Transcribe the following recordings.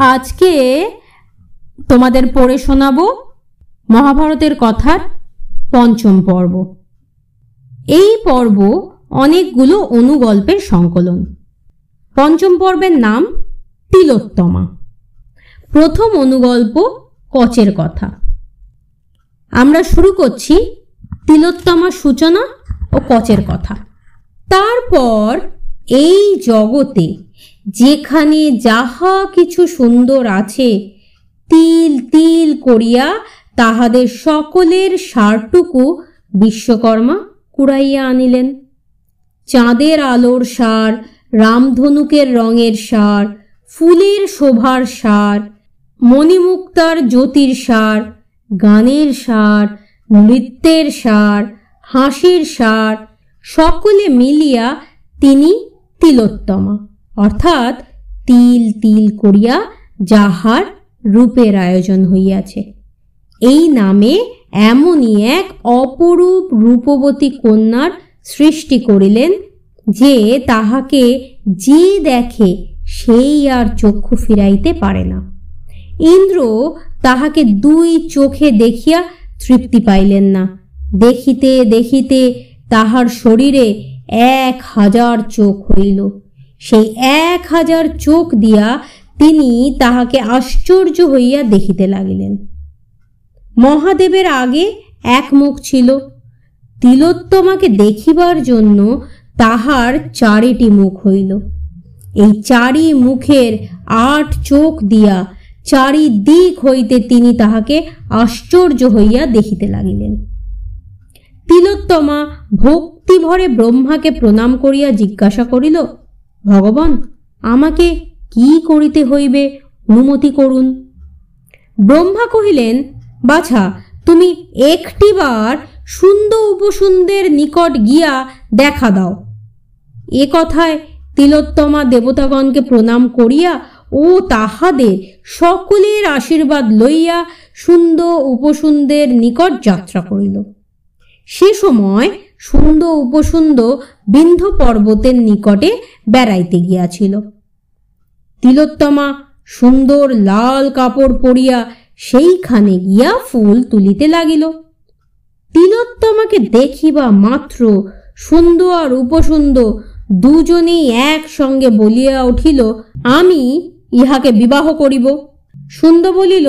আজকে তোমাদের পড়ে শোনাবো মহাভারতের কথার পঞ্চম পর্ব। এই পর্ব অনেকগুলো অনুগল্পের সংকলন। পঞ্চম পর্বের নাম তিলোত্তমা। প্রথম অনুগল্প কচের কথা। আমরা শুরু করছি তিলোত্তমা সূচনা ও কচের কথা। তারপর এই জগতে যেখানে যাহা কিছু সুন্দর আছে, তিল তিল করিয়া তাহাদের সকলের সারটুকু বিশ্বকর্মা কুড়াইয়া আনিলেন। চাঁদের আলোর সার, রামধনুকের রঙের সার, ফুলের শোভার সার, মণিমুক্তার জ্যোতির সার, গানের সার, নৃত্যের সার, হাসির সার, সকলে মিলিয়া তিনি তিলোত্তমা। অর্থাৎ তিল তিল করিয়া যাহার রূপের আয়োজন হইয়াছে। এই নামে এমনই এক অপরূপ রূপবতী কন্যার সৃষ্টি করিলেন যে তাহাকে যে দেখে সেই আর চক্ষু ফিরাইতে পারে না। ইন্দ্র তাহাকে দুই চোখে দেখিয়া তৃপ্তি পাইলেন না। দেখিতে দেখিতে তাহার শরীরে এক হাজার চোখ হইল। সেই এক হাজার চোখ দিয়া তিনি তাহাকে আশ্চর্য হইয়া দেখিতে লাগিলেন। মহাদেবের আগে এক মুখ ছিল। তিলোত্তমাকে দেখিবার জন্য তাহার চারিটি মুখ হইল। এই চারি মুখের আট চোখ দিয়া চারিদিক হইতে তিনি তাহাকে আশ্চর্য হইয়া দেখিতে লাগিলেন। তিলোত্তমা ভক্তিভরে ব্রহ্মাকে প্রণাম করিয়া জিজ্ঞাসা করিল ভগবান, আমাকে কি করিতে হইবে? অনুমতি করুন। ব্রহ্মা কহিলেন, বাছা, তুমি একটিবার সুন্দর উপসুন্দের নিকট গিয়া দেখা দাও। এ কথায় তিলোত্তমা দেবতাগণকে প্রণাম করিয়া ও তাহাদের সকলের আশীর্বাদ লইয়া সুন্দর উপসুন্দের নিকট যাত্রা করিল। সে সময় সুন্দর উপসুন্দ বিন্ধ পর্বতের নিকটে বেড়াইতে গিয়াছিল। তিলোত্তমা সুন্দর লাল কাপড় পরিয়া সেইখানে গিয়া ফুল তুলিতে লাগিল। তিলোত্তমাকে দেখিবা মাত্র সুন্দর আর উপসুন্দর দুজনেই একসঙ্গে বলিয়া উঠিল, আমি ইহাকে বিবাহ করিব। সুন্দর বলিল,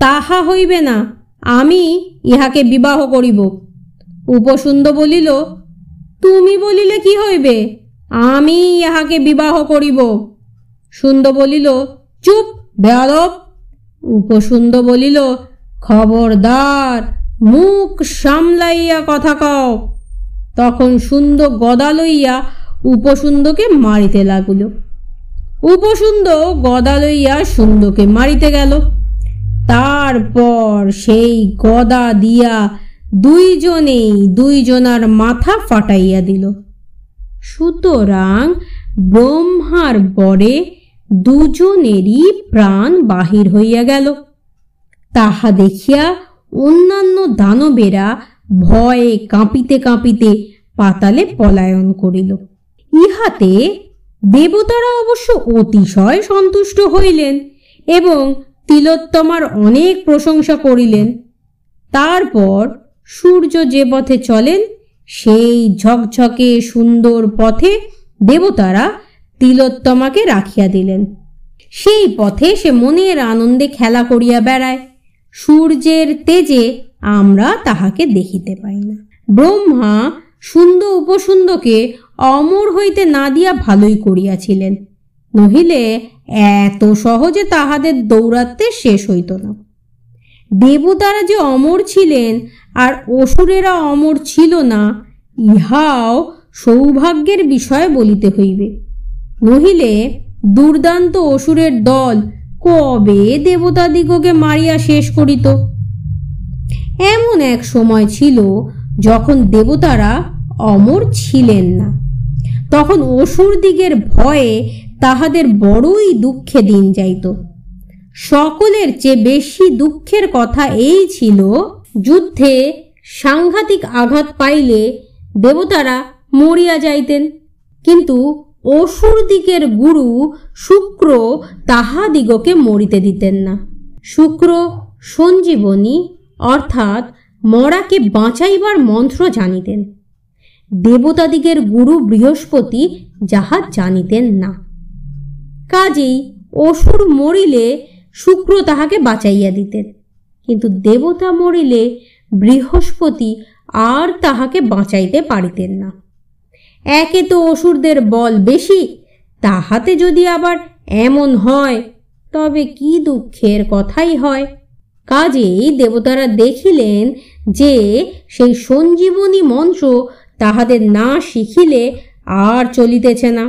তাহা হইবে না, আমি ইহাকে বিবাহ করিব। উপসুন্দ বলিল, তুমি বলিলে কি হইবে? আমি ইহাকে বিবাহ করিব। সুন্দ বলিল, চুপ, বেয়াদব। উপসুন্দ বলিল, খবরদার, মুখ সামলাইয়া কথা কও। তখন সুন্দ গদা লইয়া উপসুন্দকে মারিতে লাগিল। উপসুন্দ গদা লইয়া সুন্দকে মারিতে গেল। তারপর সেই গদা দিয়া দুইজনেই দুইজনার মাথা ফাটাইয়া দিল। সুতরাং ব্রহ্মার বরে দুজনেরই প্রাণ বাহির হইয়া গেল। তাহা দেখিয়া অন্যান্য দানবেরা ভয়ে কাঁপিতে কাঁপিতে পাতালে পলায়ন করিল। ইহাতে দেবতারা অবশ্য অতিশয় সন্তুষ্ট হইলেন এবং তিলোত্তমার অনেক প্রশংসা করিলেন। তারপর সূর্য যে পথে চলেন, সেই ঝকঝকে সুন্দর পথে দেবতারা তিলোত্তমাকে রাখিয়া দিলেন। সেই পথে সে মনের আনন্দে খেলা করিয়া বেড়ায়। সূর্যের তেজে আমরা তাহাকে দেখিতে পাই না। ব্রহ্মা সুন্দর উপসুন্দকে অমর হইতে না দিয়া ভালোই করিয়াছিলেন। নহিলে এত সহজে তাহাদের দৌড়াতে শেষ হইত না। দেবতারা যে অমর ছিলেন আর অসুরেরা অমর ছিল না, ইহাও সৌভাগ্যের বিষয় বলিতে হইবে। নহিলে দুর্দান্ত অসুরের দল কবে দেবতাদিগকে মারিয়া শেষ করিত? এমন এক সময় ছিল যখন দেবতারা অমর ছিলেন না। তখন অসুর দিগের ভয়ে তাহাদের বড়ই দুঃখে দিন যাইত। সকলের চেয়ে বেশি দুঃখের কথা এই ছিল, যুদ্ধে সাংঘাতিক আঘাত পাইলে দেবতারা মরিয়া যাইতেন। কিন্তু অসুর দিকের গুরু শুক্র তাহাদিগকে মরিতে দিতেন না। শুক্র সঞ্জীবনী অর্থাৎ মরাকে বাঁচাইবার মন্ত্র জানিতেন। দেবতাদিগের গুরু বৃহস্পতি যাহা জানিতেন না। কাজেই অসুর মরিলে শুক্র তাহাকে বাঁচাইয়া দিতেন। কিন্তু দেবতা মরিলে বৃহস্পতি আর তাহাকে বাঁচাইতে পারিতেন না। একে তো অসুরদের বল বেশি, তাহাতে যদি আবার এমন হয়, তবে কি দুঃখের কথাই হয়। কাজেই দেবতারা দেখিলেন যে সেই সঞ্জীবনী মন্ত্র তাহাদের না শিখিলে আর চলিতেছে না।